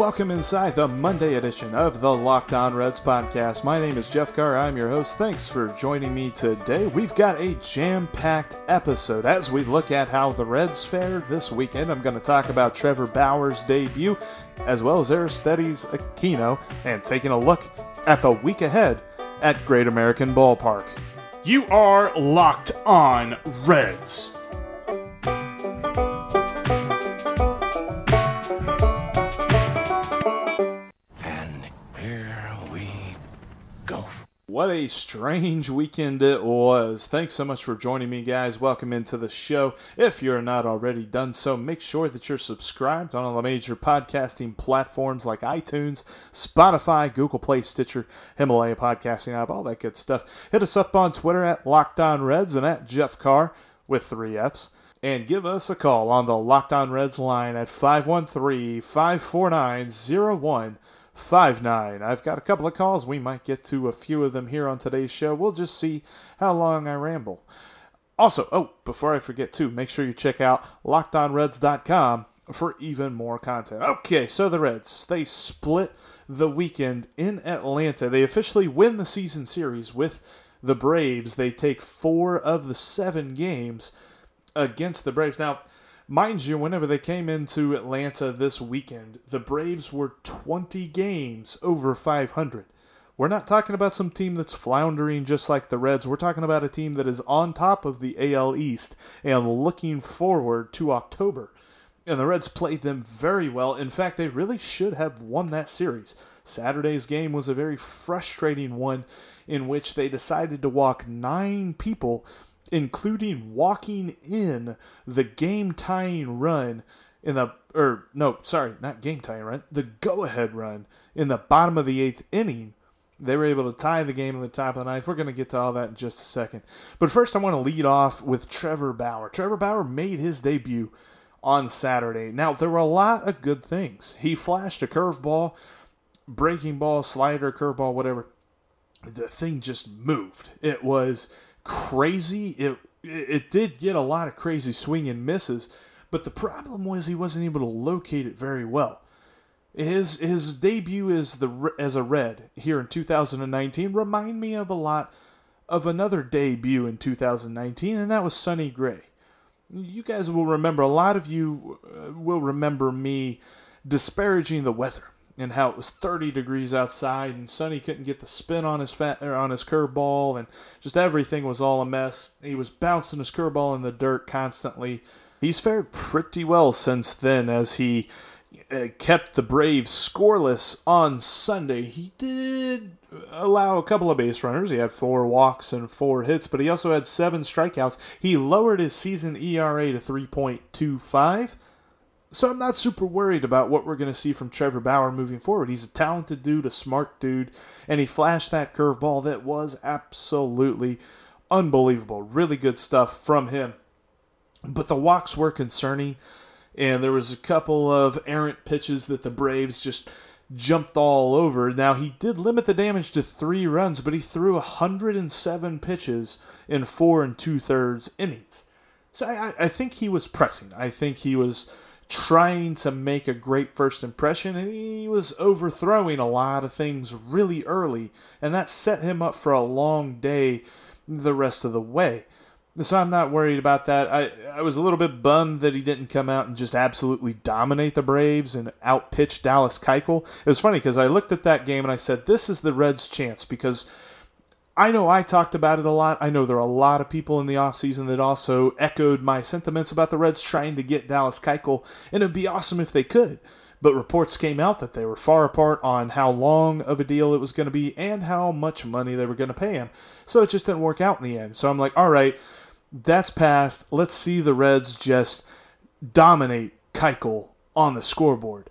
Welcome inside the Monday edition of the Locked On Reds podcast. My name is Jeff Carr. I'm your host. Thanks for joining me today. We've got a jam packed episode as we look at how the Reds fared this weekend. I'm going to talk about Trevor Bauer's debut as well as Aristides Aquino and taking a look at the week ahead at Great American Ballpark. You are locked on Reds. What a strange weekend it was. Thanks so much for joining me, guys. Welcome into the show. If you're not already done so, make sure that you're subscribed on all the major podcasting platforms like iTunes, Spotify, Google Play, Stitcher, Himalaya Podcasting app, all that good stuff. Hit us up on Twitter at Locked On Reds and at Jeff Carr with three F's. And give us a call on the Locked On Reds line at 513 549 01 five nine. I've got a couple of calls. We might get to a few of them here on today's show. We'll just see how long I ramble. Also, oh, before I forget too, make sure you check out lockedonreds.com for even more content. Okay, so the Reds, they split the weekend in Atlanta. They officially win the season series with the Braves. They take four of the seven games against the Braves. Now, Mind you, whenever they came into Atlanta this weekend, the Braves were 20 games over 500. We're not talking about some team that's floundering just like the Reds. We're talking about a team that is on top of the AL East and looking forward to October. And the Reds played them very well. In fact, they really should have won that series. Saturday's game was a very frustrating one in which they decided to walk nine people including walking in the game tying run in the or no, sorry, not game tying run, the go ahead run in the bottom of the eighth inning. They were able to tie the game in the top of the ninth. We're going to get to all that in just a second. But first, I want to lead off with Trevor Bauer. Trevor Bauer made his debut on Saturday. Now, there were a lot of good things. He flashed a curveball, breaking ball, slider, curveball, whatever. The thing just moved. It was crazy. It it did get a lot of crazy swing and misses, but the problem was he wasn't able to locate it very well. His his debut as the as a Red here in 2019 remind me of a lot of another debut in 2019, and that was Sonny Gray. You guys will remember a lot of you uh, will remember me disparaging the weather and how it was 30 degrees outside and Sonny couldn't get the spin on his fat, or on his curveball and just everything was all a mess. He was bouncing his curveball in the dirt constantly. He's fared pretty well since then as he uh, kept the Braves scoreless on Sunday. He did allow a couple of base runners. He had four walks and four hits, but he also had seven strikeouts. He lowered his season ERA to 3.25. So I'm not super worried about what we're going to see from Trevor Bauer moving forward. He's a talented dude, a smart dude, and he flashed that curveball that was absolutely unbelievable. Really good stuff from him. But the walks were concerning, and there was a couple of errant pitches that the Braves just jumped all over. Now he did limit the damage to three runs, but he threw 107 pitches in four and two thirds innings. So I, I think he was pressing. I think he was trying to make a great first impression, and he was overthrowing a lot of things really early, and that set him up for a long day the rest of the way. So I'm not worried about that. I, I was a little bit bummed that he didn't come out and just absolutely dominate the Braves and outpitch Dallas Keuchel. It was funny because I looked at that game and I said, this is the Reds' chance because – I know I talked about it a lot. I know there are a lot of people in the offseason that also echoed my sentiments about the Reds trying to get Dallas Keuchel, and it'd be awesome if they could. But reports came out that they were far apart on how long of a deal it was going to be and how much money they were going to pay him. So it just didn't work out in the end. So I'm like, all right, that's past. Let's see the Reds just dominate Keuchel on the scoreboard.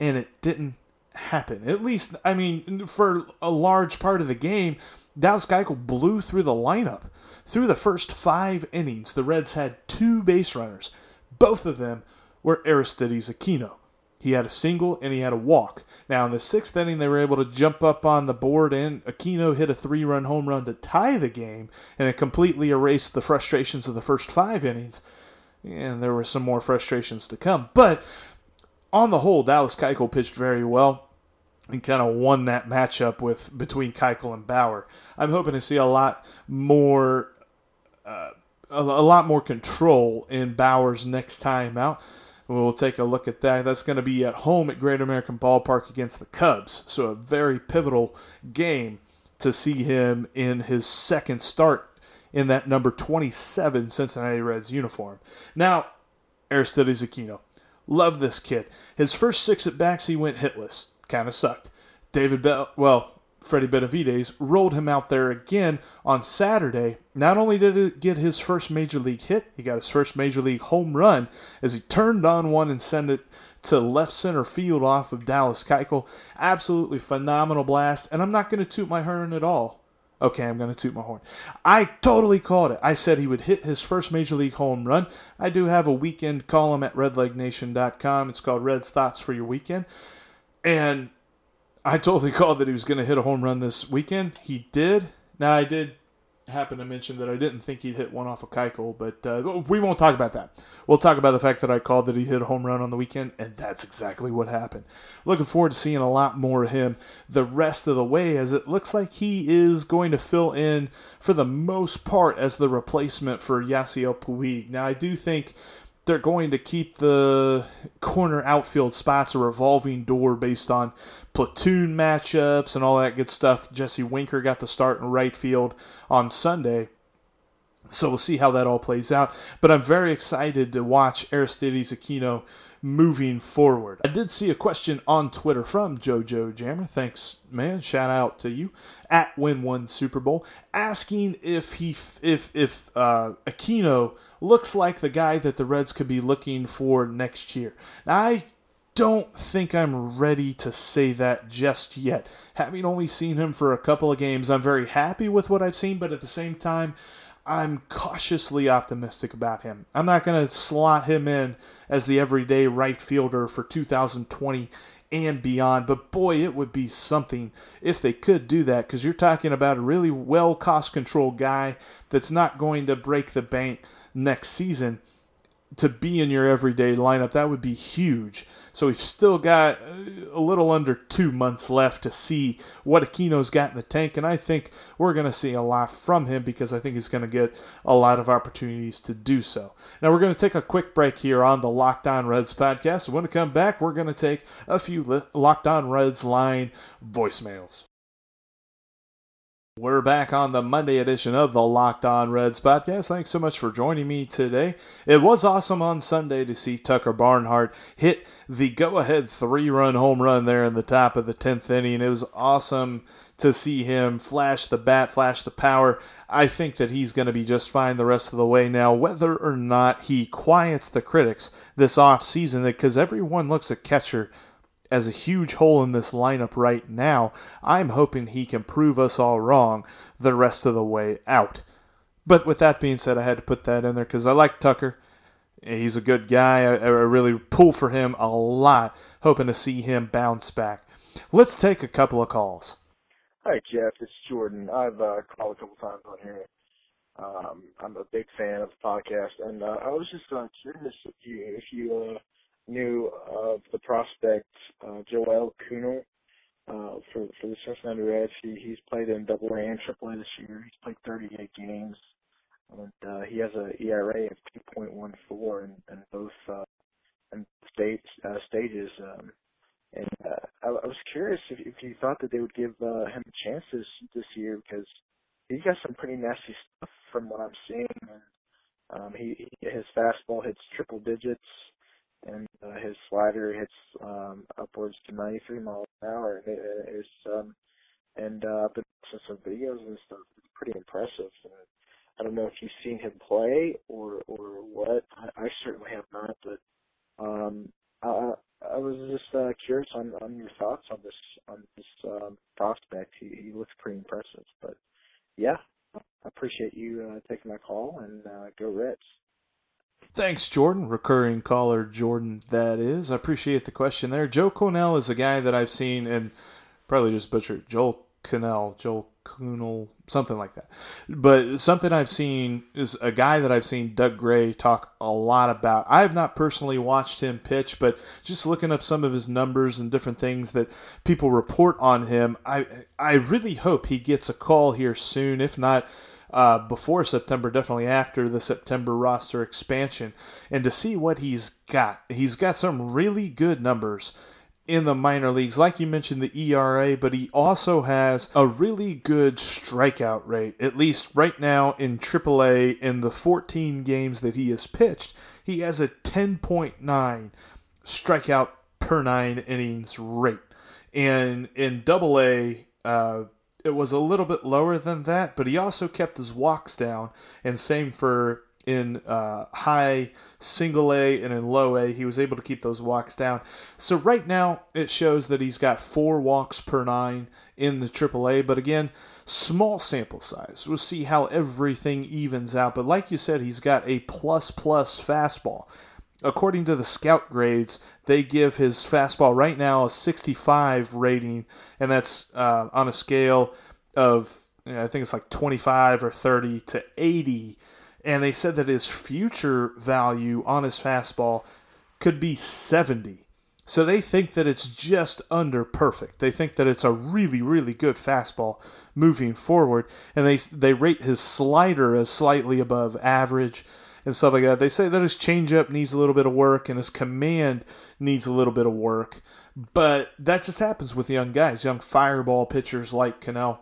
And it didn't happen. At least, I mean, for a large part of the game, Dallas Keuchel blew through the lineup. Through the first five innings, the Reds had two base runners. Both of them were Aristides Aquino. He had a single and he had a walk. Now, in the sixth inning, they were able to jump up on the board, and Aquino hit a three run home run to tie the game, and it completely erased the frustrations of the first five innings. And there were some more frustrations to come. But on the whole, Dallas Keuchel pitched very well and kind of won that matchup with between Keuchel and Bauer. I'm hoping to see a lot more, uh, a, a lot more control in Bauer's next time out. We'll take a look at that. That's going to be at home at Great American Ballpark against the Cubs. So, a very pivotal game to see him in his second start in that number 27 Cincinnati Reds uniform. Now, Aristides Aquino. Love this kid. His first six at bats, he went hitless. Kind of sucked. David Bell, well, Freddie Benavides rolled him out there again on Saturday. Not only did he get his first major league hit, he got his first major league home run as he turned on one and sent it to left center field off of Dallas Keuchel. Absolutely phenomenal blast, and I'm not going to toot my horn at all. Okay, I'm going to toot my horn. I totally called it. I said he would hit his first major league home run. I do have a weekend column at redlegnation.com. It's called Red's Thoughts for Your Weekend. And I totally called that he was going to hit a home run this weekend. He did. Now, I did happen to mention that I didn't think he'd hit one off of Keuchel, but uh, we won't talk about that. We'll talk about the fact that I called that he hit a home run on the weekend, and that's exactly what happened. Looking forward to seeing a lot more of him the rest of the way, as it looks like he is going to fill in for the most part as the replacement for Yasiel Puig. Now, I do think they're going to keep the corner outfield spots a revolving door based on platoon matchups and all that good stuff. Jesse Winker got the start in right field on Sunday. So we'll see how that all plays out. But I'm very excited to watch Aristides Aquino moving forward. I did see a question on Twitter from JoJo Jammer. Thanks, man. Shout out to you at Win One Super Bowl, asking if he if if uh, Aquino looks like the guy that the Reds could be looking for next year. Now I don't think I'm ready to say that just yet. Having only seen him for a couple of games, I'm very happy with what I've seen, but at the same time, I'm cautiously optimistic about him. I'm not going to slot him in as the everyday right fielder for 2020 and beyond, but boy, it would be something if they could do that because you're talking about a really well cost control guy that's not going to break the bank next season to be in your everyday lineup. That would be huge. So we've still got a little under two months left to see what Aquino's got in the tank, and I think we're going to see a lot from him because I think he's going to get a lot of opportunities to do so. Now we're going to take a quick break here on the Locked On Reds podcast. when we come back, we're going to take a few Locked On Reds line voicemails. We're back on the Monday edition of the Locked On Reds podcast. Thanks so much for joining me today. It was awesome on Sunday to see Tucker Barnhart hit the go ahead three run home run there in the top of the 10th inning. It was awesome to see him flash the bat, flash the power. I think that he's going to be just fine the rest of the way now, whether or not he quiets the critics this off season, because everyone looks at catcher as a huge hole in this lineup right now. I'm hoping he can prove us all wrong the rest of the way out. But with that being said, I had to put that in there because I like Tucker. He's a good guy. I, I, really pull for him a lot, hoping to see him bounce back. Let's take a couple of calls. Hi, Jeff. It's Jordan. I've uh, called a couple times on here. Um, I'm a big fan of the podcast, and uh, I was just uh, curious if you if you uh, knew of the prospect uh, Joel Kuhnel uh, for for the Cincinnati Reds. He he's played in Double A and Triple A this year. He's played 38 games, and uh, he has a ERA of 2.14 in, in both uh, in state uh, stages. Um, and uh, I, I was curious if, if you thought that they would give uh, him a chance this year because he's got some pretty nasty stuff from what I'm seeing. And, um, he his fastball hits triple digits and uh, his slider hits um, upwards to 93 miles an hour. It, it's um, and uh, watching some videos and stuff. It's pretty impressive. And I don't know if you've seen him play or or what. I, I certainly have not, but um, I I was just uh, curious on on your thoughts on this on this um, prospect. He he looks pretty impressive, but yeah, I appreciate you uh, taking my call and uh, go Reds. Thanks, Jordan. Recurring caller Jordan, that is. I appreciate the question there. Joe Cornell is a guy that I've seen, and probably just butchered Joel Cannell, Joel Kunal, something like that. But something I've seen is a guy that I've seen Doug Gray talk a lot about. I have not personally watched him pitch, but just looking up some of his numbers and different things that people report on him, I I really hope he gets a call here soon. If not, uh, before September, definitely after the September roster expansion, and to see what he's got. He's got some really good numbers in the minor leagues. Like you mentioned, the ERA, but he also has a really good strikeout rate, at least right now in AAA in the 14 games that he has pitched. He has a 10.9 strikeout per nine innings rate. And in Double A, uh, it was a little bit lower than that, but he also kept his walks down, and same for in uh, high single A and in low A. He was able to keep those walks down. So right now it shows that he's got four walks per nine in the AAA. But again, small sample size. We'll see how everything evens out. But like you said, he's got a plus plus fastball. According to the scout grades, they give his fastball right now a 65 rating, and that's uh, on a scale of I think it's like 25 or 30 to 80 and they said that his future value on his fastball could be 70. So they think that it's just under perfect. They think that it's a really, really good fastball moving forward, and they they rate his slider as slightly above average and stuff like that. They say that his changeup needs a little bit of work and his command needs a little bit of work, but that just happens with young guys, young fireball pitchers like Cannell.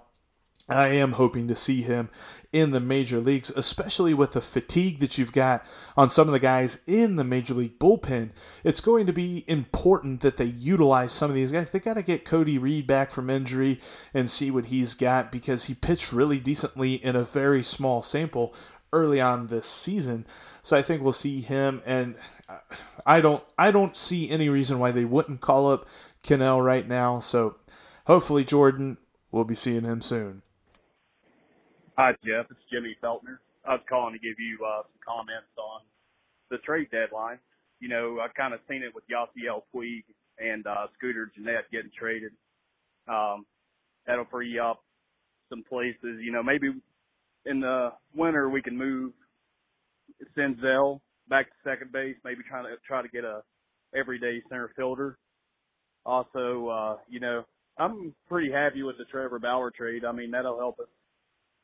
I am hoping to see him in the major leagues, especially with the fatigue that you've got on some of the guys in the major league bullpen. It's going to be important that they utilize some of these guys. They got to get Cody Reed back from injury and see what he's got because he pitched really decently in a very small sample early on this season. So I think we'll see him and I don't I don't see any reason why they wouldn't call up Cannell right now. So hopefully Jordan we'll be seeing him soon. Hi, Jeff. It's Jimmy Feltner. I was calling to give you uh, some comments on the trade deadline. You know, I kind of seen it with Yasiel Puig and uh, Scooter Gennett getting traded. Um, that'll free up some places. You know, maybe in the winter we can move Senzel back to second base. Maybe trying to try to get a everyday center fielder. Also, uh, you know, I'm pretty happy with the Trevor Bauer trade. I mean, that'll help us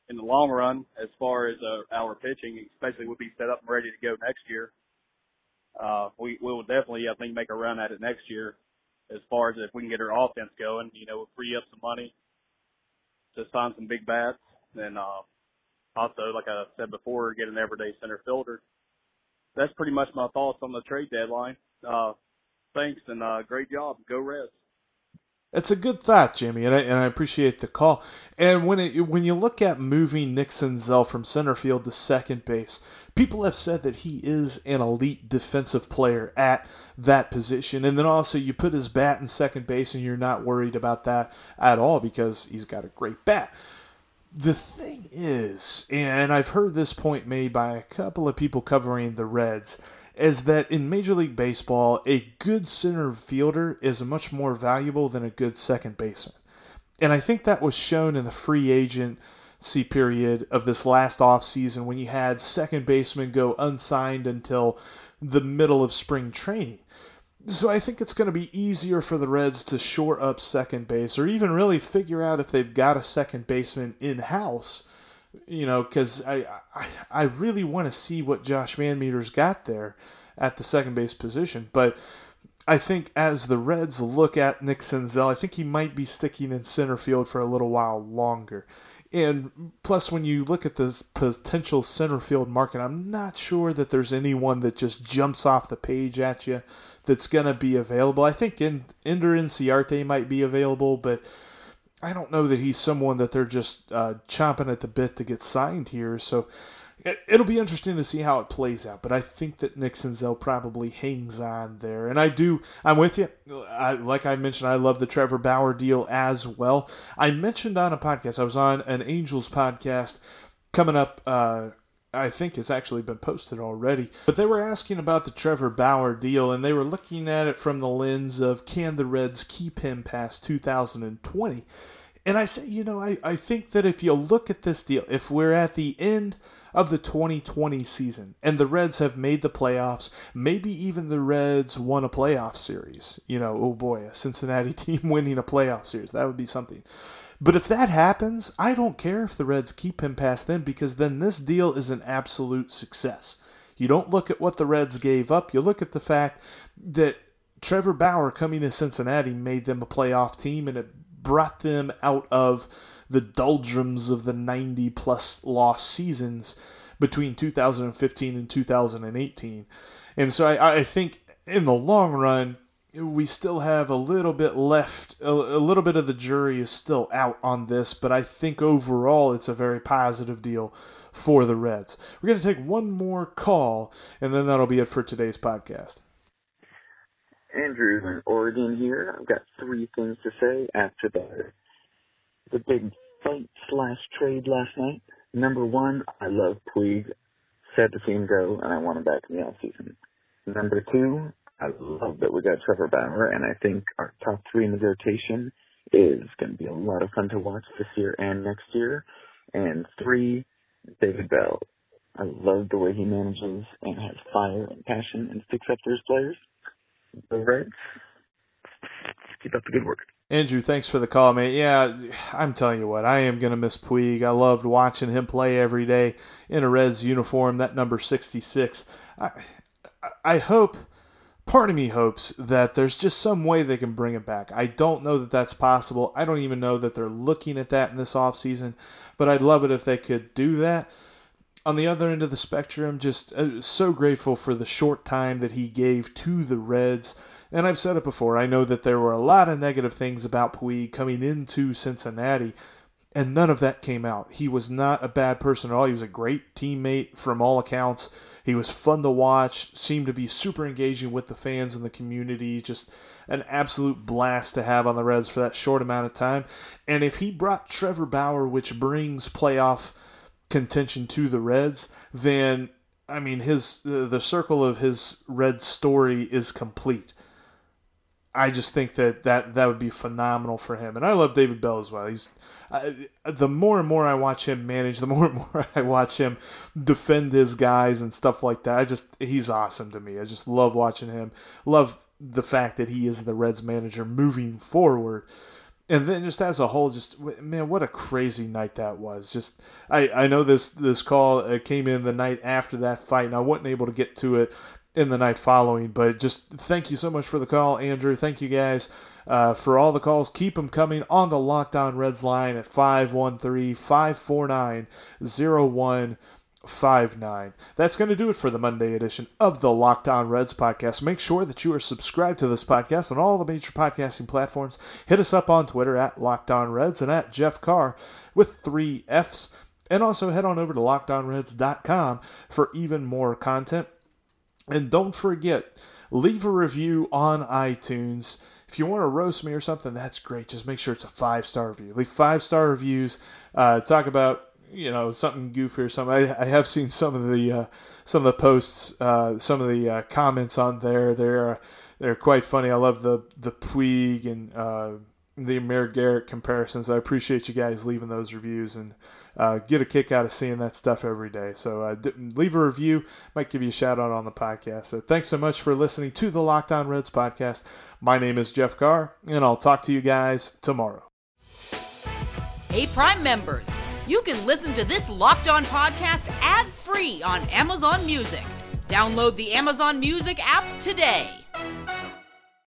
in the long run as far as uh, our pitching, especially we'll be set up and ready to go next year. Uh, we we will definitely, I think, make a run at it next year. As far as if we can get our offense going, you know, we'll free up some money to sign some big bats, and uh, also, like I said before, get an everyday center fielder. That's pretty much my thoughts on the trade deadline. Uh, thanks and uh, great job. Go Reds. It's a good thought, Jimmy, and I, and I appreciate the call. And when it, when you look at moving Nick Senzel from center field to second base, people have said that he is an elite defensive player at that position. And then also you put his bat in second base, and you're not worried about that at all because he's got a great bat. The thing is, and I've heard this point made by a couple of people covering the Reds is that in Major League Baseball, a good center fielder is much more valuable than a good second baseman. And I think that was shown in the free agent, agency period of this last offseason when you had second basemen go unsigned until the middle of spring training. So I think it's going to be easier for the Reds to shore up second base or even really figure out if they've got a second baseman in house you know, because I, I I really want to see what Josh VanMeter's got there at the second base position. But I think as the Reds look at Nick Senzel, I think he might be sticking in center field for a little while longer. And plus, when you look at this potential center field market, I'm not sure that there's anyone that just jumps off the page at you that's going to be available. I think in, Ender Inciarte might be available, but I don't know that he's someone that they're just uh, chomping at the bit to get signed here. So, it'll be interesting to see how it plays out. But I think that Nick Senzel probably hangs on there, and I do. I'm with you. I, like I mentioned, I love the Trevor Bauer deal as well. I mentioned on a podcast. I was on an Angels podcast coming up. Uh, I think it's actually been posted already. But they were asking about the Trevor Bauer deal, and they were looking at it from the lens of can the Reds keep him past 2020? And I say, you know, I, I think that if you look at this deal, if we're at the end of the 2020 season and the Reds have made the playoffs, maybe even the Reds won a playoff series, you know, oh boy, a Cincinnati team winning a playoff series, that would be something. But if that happens, I don't care if the Reds keep him past then because then this deal is an absolute success. You don't look at what the Reds gave up, you look at the fact that Trevor Bauer coming to Cincinnati made them a playoff team and it brought them out of the doldrums of the 90 plus loss seasons between 2015 and 2018. And so I, I think in the long run, we still have a little bit left. A, a, little bit of the jury is still out on this, but I think overall it's a very positive deal for the Reds. We're going to take one more call, and then that'll be it for today's podcast. Andrew in Oregon here. I've got three things to say after the the big fight slash trade last night. Number one, I love Puig. Sad to see him go, and I want him back in the off season. Number two, I love that we got Trevor Bauer, and I think our top three in the rotation is going to be a lot of fun to watch this year and next year. And three, David Bell. I love the way he manages and has fire and passion and sticks up for his players. The Reds, keep up the good work. Andrew, thanks for the call, man. Yeah, I'm telling you what, I am going to miss Puig. I loved watching him play every day in a Reds uniform, that number 66. I, I hope, part of me hopes that there's just some way they can bring it back. I don't know that that's possible. I don't even know that they're looking at that in this offseason, but I'd love it if they could do that. On the other end of the spectrum, just uh, so grateful for the short time that he gave to the Reds and I've said it before, I know that there were a lot of negative things about Puig coming into Cincinnati, and none of that came out. He was not a bad person at all. He was a great teammate from all accounts. He was fun to watch, seemed to be super engaging with the fans and the community. Just an absolute blast to have on the Reds for that short amount of time. And if he brought Trevor Bauer, which brings playoff contention to the Reds, then I mean his the circle of his Red story is complete. I just think that, that that would be phenomenal for him. And I love David Bell as well. He's the more and more I watch him manage, the more and more I watch him defend his guys and stuff like that. I just he's awesome to me. I just love watching him. Love the fact that he is the Reds manager moving forward. And then just as a whole, just man, what a crazy night that was. Just I, I know this this call uh, came in the night after that fight, and I wasn't able to get to it in the night following. But just thank you so much for the call, Andrew. Thank you guys uh, for all the calls. Keep them coming on the Locked On Reds line at 513 549 0159. That's going to do it for the Monday edition of the Locked On Reds podcast. Make sure that you are subscribed to this podcast on all the major podcasting platforms. Hit us up on Twitter at Locked On Reds and at Jeff Carr with three F's. And also head on over to lockedonreds.com for even more content. And don't forget, leave a review on iTunes. If you want to roast me or something, that's great. Just make sure it's a five star review. Leave five star reviews. Uh, talk about you know something goofy or something. I, I have seen some of the uh, some of the posts, uh, some of the uh, comments on there. They're they're quite funny. I love the the Puig and uh, the Amir Garrett comparisons. I appreciate you guys leaving those reviews and uh, get a kick out of seeing that stuff every day. So uh, leave a review, might give you a shout out on the podcast. So thanks so much for listening to the Locked On Reds podcast. My name is Jeff Carr, and I'll talk to you guys tomorrow. Hey, Prime members, you can listen to this Locked On podcast ad free on Amazon Music. Download the Amazon Music app today.